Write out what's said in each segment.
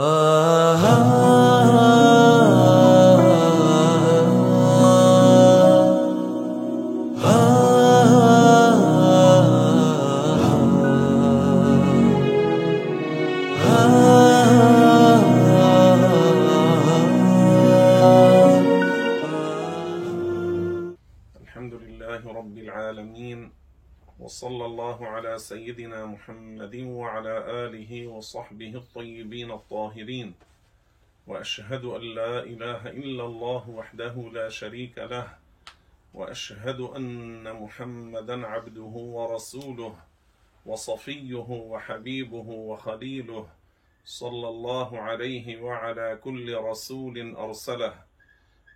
Uh-huh. وأشهد أن لا إله إلا الله وحده لا شريك له وأشهد أن محمدا عبده ورسوله وصفيه وحبيبه وخليله صلى الله عليه وعلى كل رسول أرسله.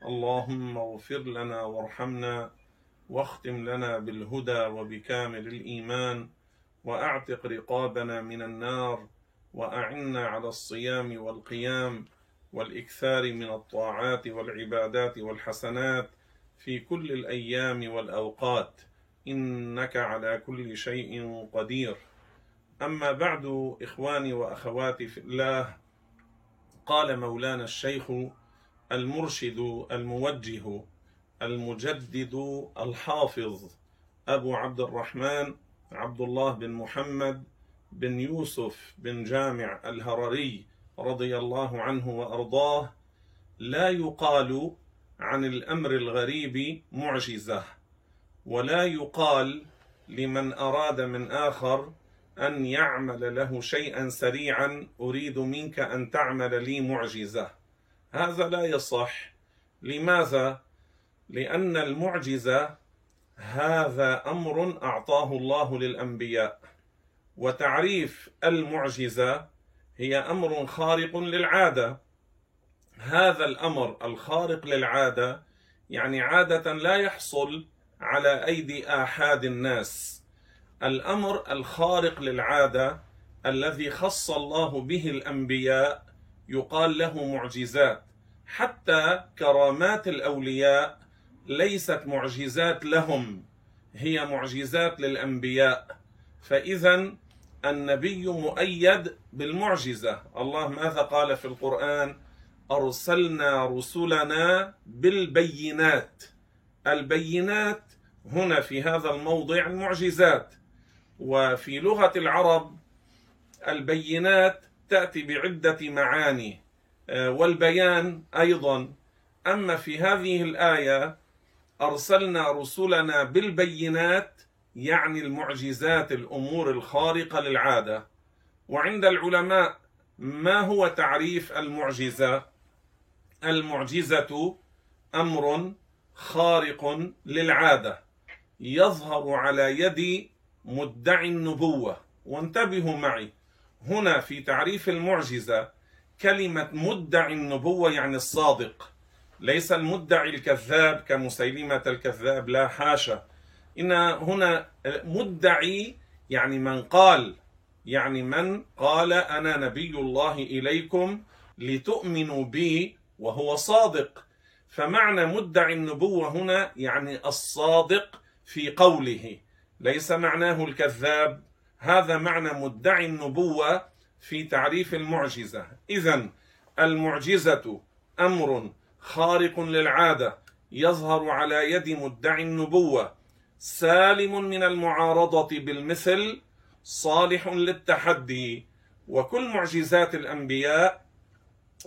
اللهم اغفر لنا وارحمنا واختم لنا بالهدى وبكامل الإيمان وأعتق رقابنا من النار وأعنا على الصيام والقيام والإكثار من الطاعات والعبادات والحسنات في كل الأيام والأوقات. إنك على كل شيء قدير. أما بعد إخواني وأخواتي في الله قال مولانا الشيخ المرشد الموجه المجدد الحافظ أبو عبد الرحمن عبد الله بن محمد بن يوسف بن جامع الهرري رضي الله عنه وأرضاه لا يقال عن الأمر الغريب معجزة ولا يقال لمن أراد من آخر أن يعمل له شيئا سريعا أريد منك أن تعمل لي معجزة. هذا لا يصح. لماذا؟ لأن المعجزة هذا أمر أعطاه الله للأنبياء وتعريف المعجزة هي أمر خارق للعادة. هذا الأمر الخارق للعادة يعني عادة لا يحصل على أيدي آحاد الناس. الأمر الخارق للعادة الذي خص الله به الأنبياء يقال له معجزات. حتى كرامات الأولياء ليست معجزات لهم هي معجزات للأنبياء. فاذا النبي مؤيد بالمعجزة. الله ماذا قال في القرآن؟ أرسلنا رسلنا بالبينات. البينات هنا في هذا الموضع المعجزات وفي لغة العرب البينات تأتي بعدة معاني والبيان أيضا. أما في هذه الآية أرسلنا رسلنا بالبينات يعني المعجزات الأمور الخارقة للعادة. وعند العلماء ما هو تعريف المعجزة؟ المعجزة أمر خارق للعادة. يظهر على يد مدعي النبوة. وانتبهوا معي. هنا في تعريف المعجزة كلمة مدعي النبوة يعني الصادق. ليس المدعي الكذاب كمسيلمة الكذاب لا حاشا. إن هنا مدعي يعني من قال يعني من قال أنا نبي الله إليكم لتؤمنوا بي وهو صادق. فمعنى مدعي النبوة هنا يعني الصادق في قوله ليس معناه الكذاب. هذا معنى مدعي النبوة في تعريف المعجزة. اذا المعجزة أمر خارق للعادة يظهر على يد مدعي النبوة. سالم من المعارضة بالمثل صالح للتحدي وكل معجزات الأنبياء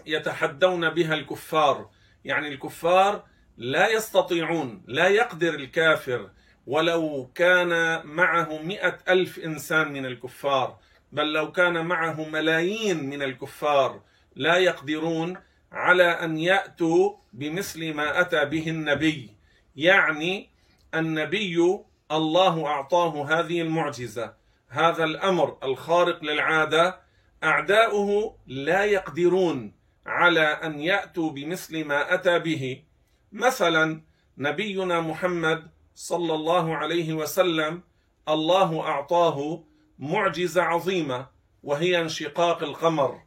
يتحدون بها الكفار. يعني الكفار لا يستطيعون لا يقدر الكافر ولو كان معه مئة ألف إنسان من الكفار بل لو كان معه ملايين من الكفار لا يقدرون على أن يأتوا بمثل ما أتى به النبي. يعني النبي الله أعطاه هذه المعجزة هذا الأمر الخارق للعادة أعداؤه لا يقدرون على أن يأتوا بمثل ما أتى به. مثلا نبينا محمد صلى الله عليه وسلم الله أعطاه معجزة عظيمة وهي انشقاق القمر.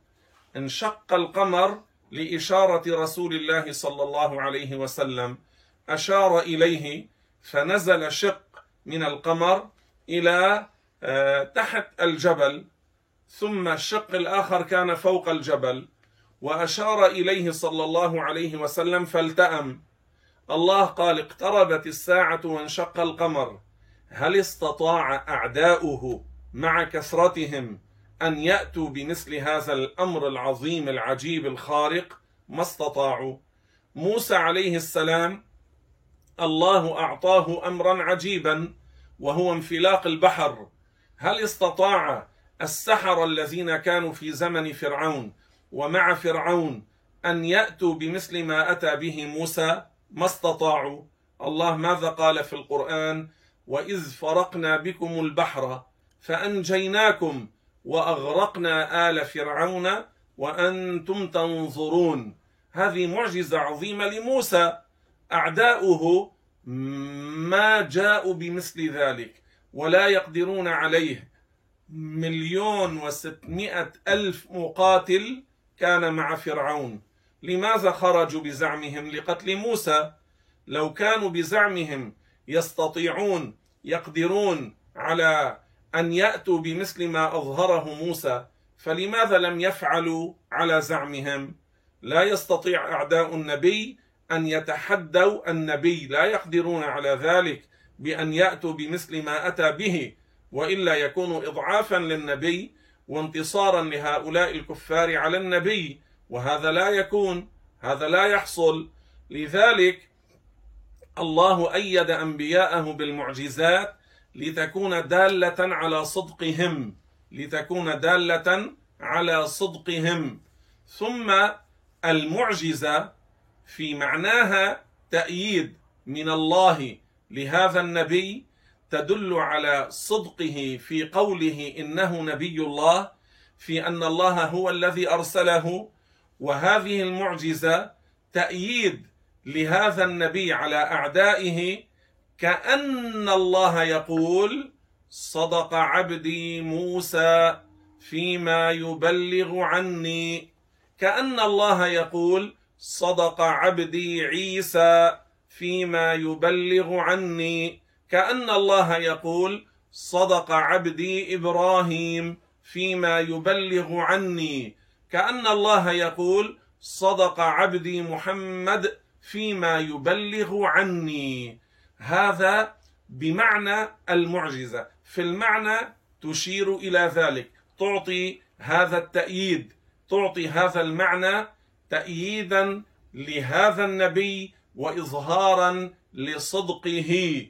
انشق القمر لإشارة رسول الله صلى الله عليه وسلم. أشار إليه فنزل شق من القمر إلى تحت الجبل ثم الشق الآخر كان فوق الجبل وأشار إليه صلى الله عليه وسلم فالتأم. الله قال اقتربت الساعة وانشق القمر. هل استطاع أعداؤه مع كثرتهم أن يأتوا بمثل هذا الأمر العظيم العجيب الخارق؟ ما استطاعوا. موسى عليه السلام الله أعطاه أمرا عجيبا وهو انفلاق البحر. هل استطاع السحر الذين كانوا في زمن فرعون ومع فرعون أن يأتوا بمثل ما أتى به موسى؟ ما استطاعوا. الله ماذا قال في القرآن؟ واذ فرقنا بكم البحر فانجيناكم واغرقنا ال فرعون وأنتم تنظرون. هذه معجزة عظيمة لموسى. أعداؤه ما جاءوا بمثل ذلك ولا يقدرون عليه. مليون وستمائة ألف مقاتل كان مع فرعون. لماذا خرجوا بزعمهم؟ لقتل موسى. لو كانوا بزعمهم يستطيعون يقدرون على أن يأتوا بمثل ما أظهره موسى فلماذا لم يفعلوا على زعمهم؟ لا يستطيع أعداء النبي أن يتحدوا النبي لا يقدرون على ذلك بأن يأتوا بمثل ما أتى به وإلا يكون اضعافا للنبي وانتصارا لهؤلاء الكفار على النبي وهذا لا يكون هذا لا يحصل. لذلك الله أيد أنبياءه بالمعجزات لتكون دالة على صدقهم لتكون دالة على صدقهم. ثم المعجزة في معناها تأييد من الله لهذا النبي تدل على صدقه في قوله إنه نبي الله في أن الله هو الذي أرسله. وهذه المعجزة تأييد لهذا النبي على أعدائه كأن الله يقول صدق عبدي موسى فيما يبلغ عني كأن الله يقول صدق عبدي عيسى فيما يبلغ عني. كأن الله يقول صدق عبدي إبراهيم فيما يبلغ عني. كأن الله يقول صدق عبدي محمد فيما يبلغ عني. هذا بمعنى المعجزة. في المعنى تشير إلى ذلك تعطي هذا التأييد تعطي هذا المعنى تأييدا لهذا النبي وإظهارا لصدقه.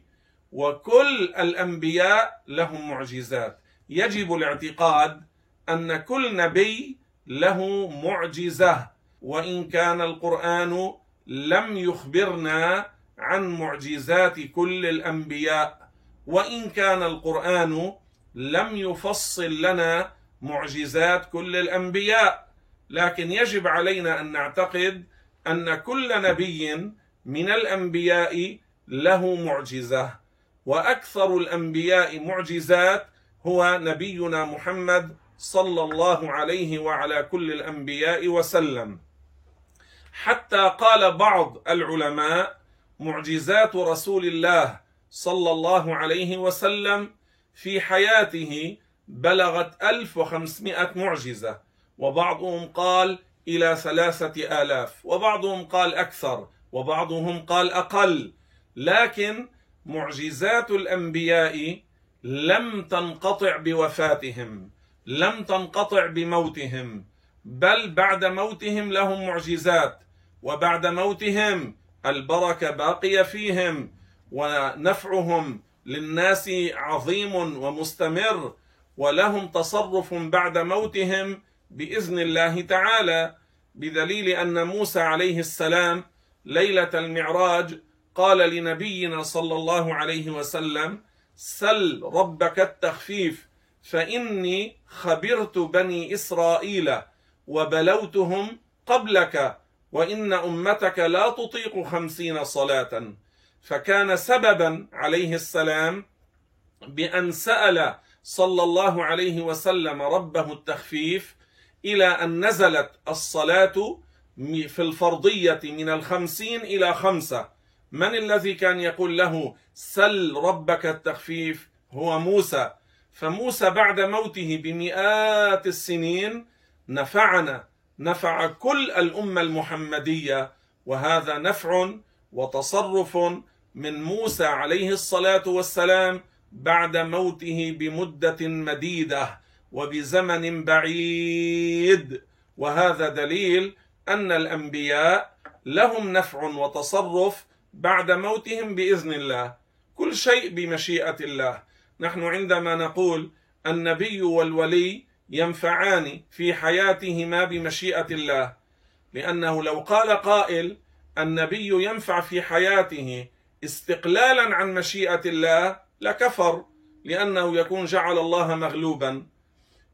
وكل الأنبياء لهم معجزات. يجب الاعتقاد أن كل نبي له معجزة. وإن كان القرآن لم يخبرنا عن معجزات كل الأنبياء. وإن كان القرآن لم يفصل لنا معجزات كل الأنبياء. لكن يجب علينا أن نعتقد أن كل نبي من الأنبياء له معجزة وأكثر الأنبياء معجزات هو نبينا محمد صلى الله عليه وعلى كل الأنبياء وسلم. حتى قال بعض العلماء معجزات رسول الله صلى الله عليه وسلم في حياته بلغت 1500 معجزة. وبعضهم قال إلى ثلاثة آلاف وبعضهم قال أكثر وبعضهم قال أقل. لكن معجزات الأنبياء لم تنقطع بوفاتهم لم تنقطع بموتهم بل بعد موتهم لهم معجزات وبعد موتهم البركة باقية فيهم ونفعهم للناس عظيم ومستمر ولهم تصرف بعد موتهم بإذن الله تعالى بدليل أن موسى عليه السلام ليلة المعراج قال لنبينا صلى الله عليه وسلم سل ربك التخفيف فإني خبرت بني إسرائيل وبلوتهم قبلك وإن أمتك لا تطيق خمسين صلاة. فكان سببا عليه السلام بأن سأل صلى الله عليه وسلم ربه التخفيف إلى أن نزلت الصلاة في الفرضية من الخمسين إلى خمسة. من الذي كان يقول له سل ربك التخفيف؟ هو موسى. فموسى بعد موته بمئات السنين نفعنا نفع كل الأمة المحمدية. وهذا نفع وتصرف من موسى عليه الصلاة والسلام بعد موته بمدة مديدة. وبزمن بعيد. وهذا دليل أن الأنبياء لهم نفع وتصرف بعد موتهم بإذن الله. كل شيء بمشيئة الله. نحن عندما نقول النبي والولي ينفعان في حياتهما بمشيئة الله لأنه لو قال قائل النبي ينفع في حياته استقلالا عن مشيئة الله لكفر لأنه يكون جعل الله مغلوبا.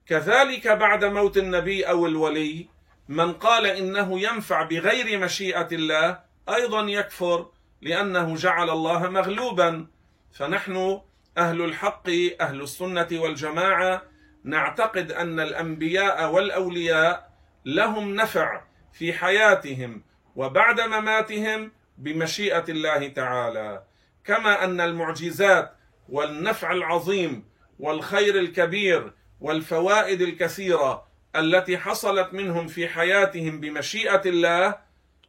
كذلك بعد موت النبي أو الولي من قال إنه ينفع بغير مشيئة الله أيضا يكفر لأنه جعل الله مغلوبا. فنحن أهل الحق أهل السنة والجماعة نعتقد أن الأنبياء والأولياء لهم نفع في حياتهم وبعد مماتهم بمشيئة الله تعالى. كما أن المعجزات والنفع العظيم والخير الكبير والفوائد الكثيرة التي حصلت منهم في حياتهم بمشيئة الله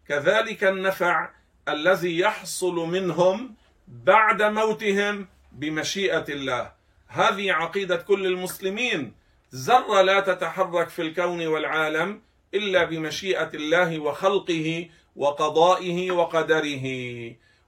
كذلك النفع الذي يحصل منهم بعد موتهم بمشيئة الله. هذه عقيدة كل المسلمين. ذره لا تتحرك في الكون والعالم إلا بمشيئة الله وخلقه وقضائه وقدره.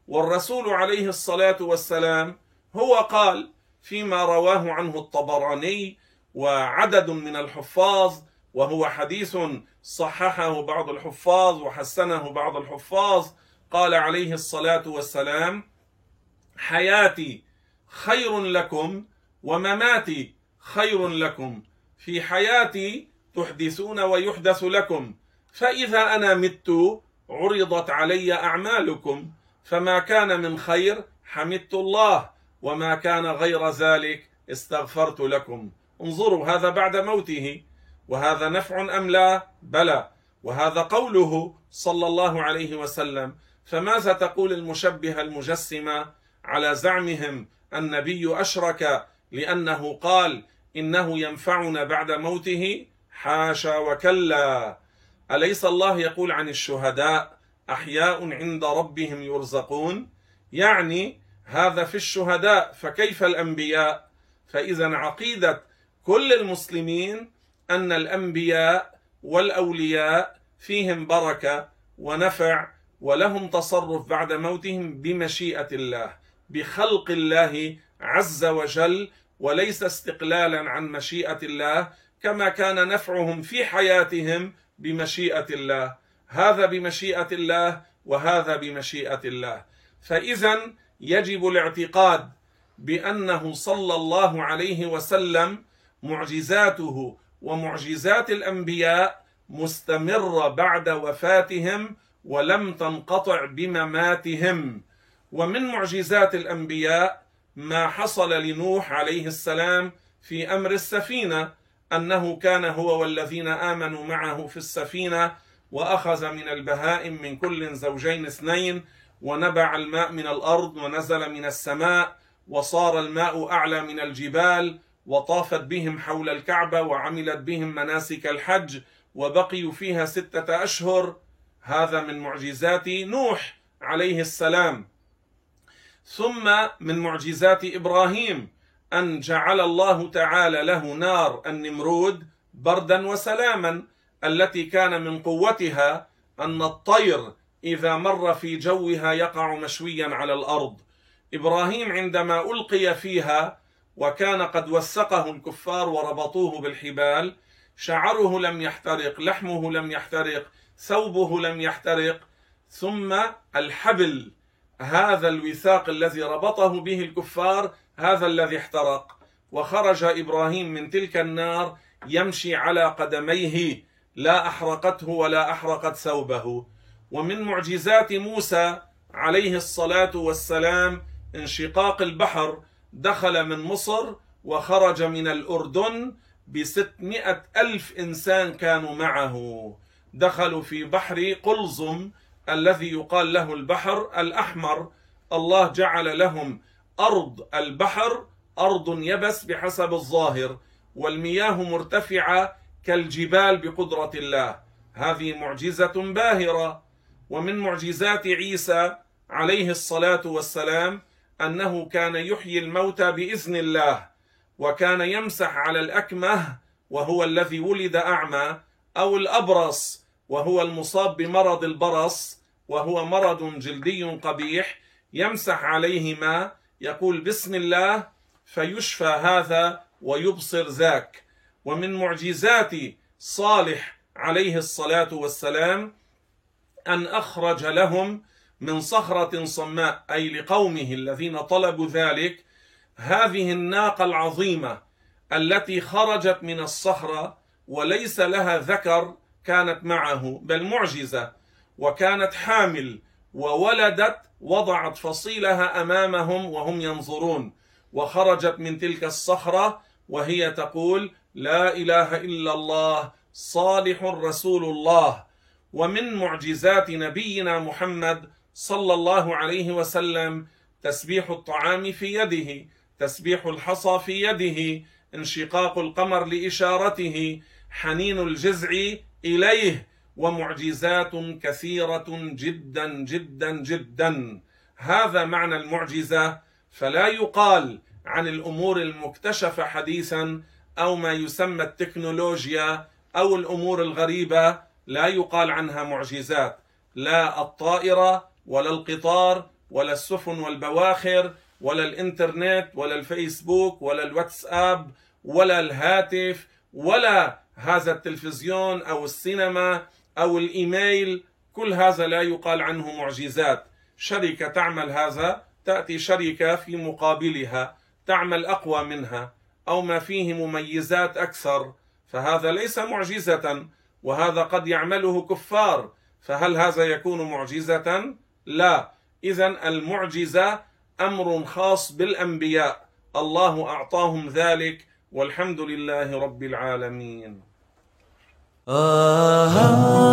والرسول عليه الصلاة والسلام هو قال فيما رواه عنه الطبراني وعدد من الحفاظ وهو حديث صححه بعض الحفاظ وحسنه بعض الحفاظ. قال عليه الصلاة والسلام حياتي خير لكم ومماتي خير لكم. في حياتي تحدثون ويحدث لكم. فإذا أنا مت عرضت علي أعمالكم. فما كان من خير حمدت الله وما كان غير ذلك استغفرت لكم. انظروا هذا بعد موته. وهذا نفع أم لا؟ بلى. وهذا قوله صلى الله عليه وسلم فماذا تقول المشبهه المجسمة على زعمهم النبي أشرك لأنه قال إنه ينفعنا بعد موته؟ حاشا وكلا. أليس الله يقول عن الشهداء أحياء عند ربهم يرزقون؟ يعني هذا في الشهداء فكيف الأنبياء؟ فإذا عقيدة كل المسلمين أن الأنبياء والأولياء فيهم بركة ونفع ولهم تصرف بعد موتهم بمشيئة الله بخلق الله عز وجل وليس استقلالا عن مشيئة الله كما كان نفعهم في حياتهم بمشيئة الله. هذا بمشيئة الله وهذا بمشيئة الله. فاذا يجب الاعتقاد بأنه صلى الله عليه وسلم معجزاته ومعجزات الأنبياء مستمرة بعد وفاتهم ولم تنقطع بمماتهم. ومن معجزات الأنبياء ما حصل لنوح عليه السلام في أمر السفينة أنه كان هو والذين آمنوا معه في السفينة وأخذ من البهائم من كل زوجين اثنين ونبع الماء من الأرض ونزل من السماء وصار الماء أعلى من الجبال وطافت بهم حول الكعبة وعملت بهم مناسك الحج وبقيوا فيها ستة أشهر. هذا من معجزات نوح عليه السلام. ثم من معجزات إبراهيم أن جعل الله تعالى له نار النمرود بردا وسلاما التي كان من قوتها أن الطير إذا مر في جوها يقع مشويا على الأرض. إبراهيم عندما ألقي فيها وكان قد وثقه الكفار وربطوه بالحبال شعره لم يحترق لحمه لم يحترق ثوبه لم يحترق ثم الحبل هذا الوثاق الذي ربطه به الكفار هذا الذي احترق. وخرج إبراهيم من تلك النار يمشي على قدميه لا أحرقته ولا أحرقت ثوبه. ومن معجزات موسى عليه الصلاة والسلام انشقاق البحر دخل من مصر وخرج من الأردن بستمائة ألف إنسان كانوا معه. دخلوا في بحر قلزم الذي يقال له البحر الأحمر. الله جعل لهم أرض البحر أرض يبس بحسب الظاهر والمياه مرتفعة كالجبال بقدرة الله. هذه معجزة باهرة. ومن معجزات عيسى عليه الصلاة والسلام أنه كان يحيي الموتى بإذن الله وكان يمسح على الأكمه وهو الذي ولد أعمى أو الأبرص وهو المصاب بمرض البرص وهو مرض جلدي قبيح يمسح عليه ما يقول بسم الله فيشفى هذا ويبصر ذاك. ومن معجزات صالح عليه الصلاة والسلام أن أخرج لهم من صخرة صماء أي لقومه الذين طلبوا ذلك. هذه الناقة العظيمة التي خرجت من الصخرة وليس لها ذكر كانت معه بل معجزة. وكانت حامل وولدت وضعت فصيلها أمامهم وهم ينظرون. وخرجت من تلك الصخرة وهي تقول لا إله إلا الله صالح رسول الله. ومن معجزات نبينا محمد صلى الله عليه وسلم تسبيح الطعام في يده تسبيح الحصى في يده انشقاق القمر لإشارته حنين الجزع إليه ومعجزات كثيرة جدا جدا جدا. هذا معنى المعجزة. فلا يقال عن الأمور المكتشفة حديثا أو ما يسمى التكنولوجيا أو الأمور الغريبة لا يقال عنها معجزات. لا الطائرة ولا القطار ولا السفن والبواخر ولا الإنترنت ولا الفيسبوك ولا الواتساب ولا الهاتف ولا هذا التلفزيون أو السينما أو الإيميل. كل هذا لا يقال عنه معجزات. شركة تعمل هذا تأتي شركة في مقابلها تعمل أقوى منها أو ما فيه مميزات أكثر. فهذا ليس معجزة وهذا قد يعمله كفار. فهل هذا يكون معجزة؟ لا. اذا المعجزة أمر خاص بالأنبياء. الله أعطاهم ذلك والحمد لله رب العالمين. آه.